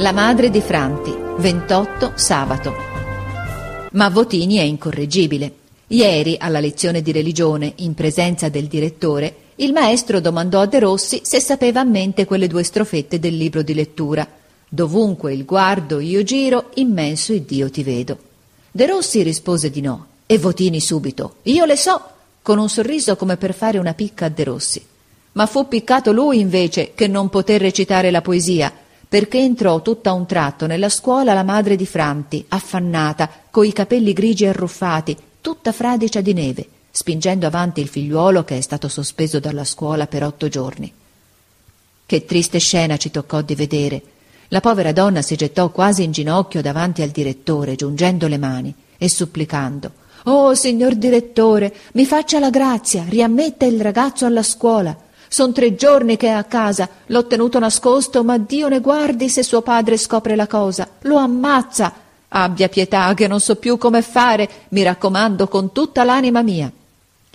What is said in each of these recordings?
La madre di Franti, 28 sabato. Ma Votini è incorreggibile. Ieri, alla lezione di religione, in presenza del direttore, il maestro domandò a De Rossi se sapeva a mente quelle due strofette del libro di lettura. Dovunque il guardo io giro, immenso Dio ti vedo. De Rossi rispose di no, e Votini subito, io le so, con un sorriso come per fare una picca a De Rossi. Ma fu piccato lui invece che non poté recitare la poesia, perché entrò tutta un tratto nella scuola la madre di Franti, affannata, coi capelli grigi arruffati, tutta fradicia di neve, spingendo avanti il figliuolo che è stato sospeso dalla scuola per otto giorni. Che triste scena ci toccò di vedere. La povera donna si gettò quasi in ginocchio davanti al direttore, giungendo le mani e supplicando Oh, signor direttore, mi faccia la grazia, riammetta il ragazzo alla scuola. Son tre giorni che è a casa, l'ho tenuto nascosto, ma Dio ne guardi se suo padre scopre la cosa. Lo ammazza. Abbia pietà, che non so più come fare, mi raccomando con tutta l'anima mia.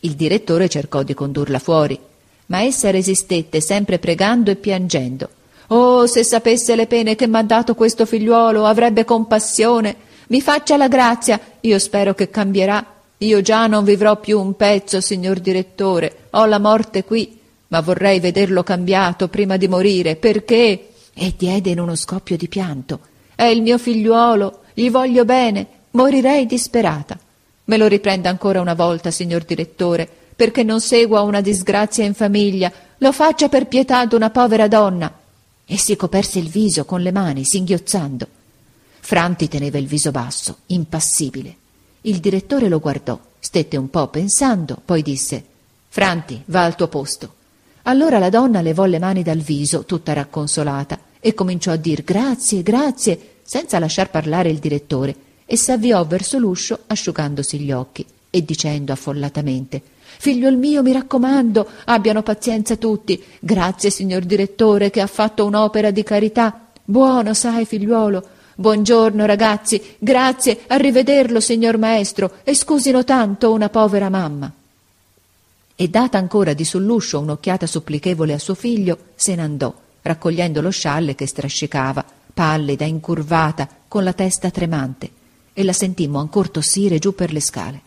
Il direttore cercò di condurla fuori, ma essa resistette, sempre pregando e piangendo. Oh, se sapesse le pene che m'ha dato questo figliuolo, avrebbe compassione. Mi faccia la grazia, io spero che cambierà. Io già non vivrò più un pezzo, signor direttore, ho la morte qui ma vorrei vederlo cambiato prima di morire, perché. E diede in uno scoppio di pianto. È il mio figliuolo, gli voglio bene, morirei disperata. Me lo riprenda ancora una volta, signor direttore, perché non segua una disgrazia in famiglia, lo faccia per pietà ad una povera donna. E si coperse il viso con le mani, singhiozzando. Franti teneva il viso basso, impassibile. Il direttore lo guardò, stette un po' pensando, poi disse Franti, va al tuo posto. Allora la donna levò le mani dal viso, tutta racconsolata, e cominciò a dir grazie, grazie, senza lasciar parlare il direttore, e s'avviò verso l'uscio asciugandosi gli occhi e dicendo affollatamente Figliuol mio, mi raccomando, abbiano pazienza tutti. Grazie, signor direttore, che ha fatto un'opera di carità. Buono, sai, figliuolo. Buongiorno, ragazzi. Grazie, a rivederlo, signor maestro, e scusino tanto una povera mamma e data ancora di sull'uscio un'occhiata supplichevole a suo figlio, se n'andò, raccogliendo lo scialle che strascicava, pallida, incurvata, con la testa tremante, e la sentimmo ancor tossire giù per le scale.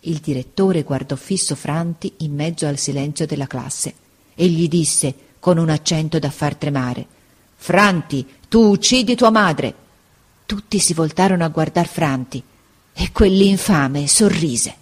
Il direttore guardò fisso Franti in mezzo al silenzio della classe e gli disse con un accento da far tremare Franti, tu uccidi tua madre. Tutti si voltarono a guardar Franti e quell'infame sorrise.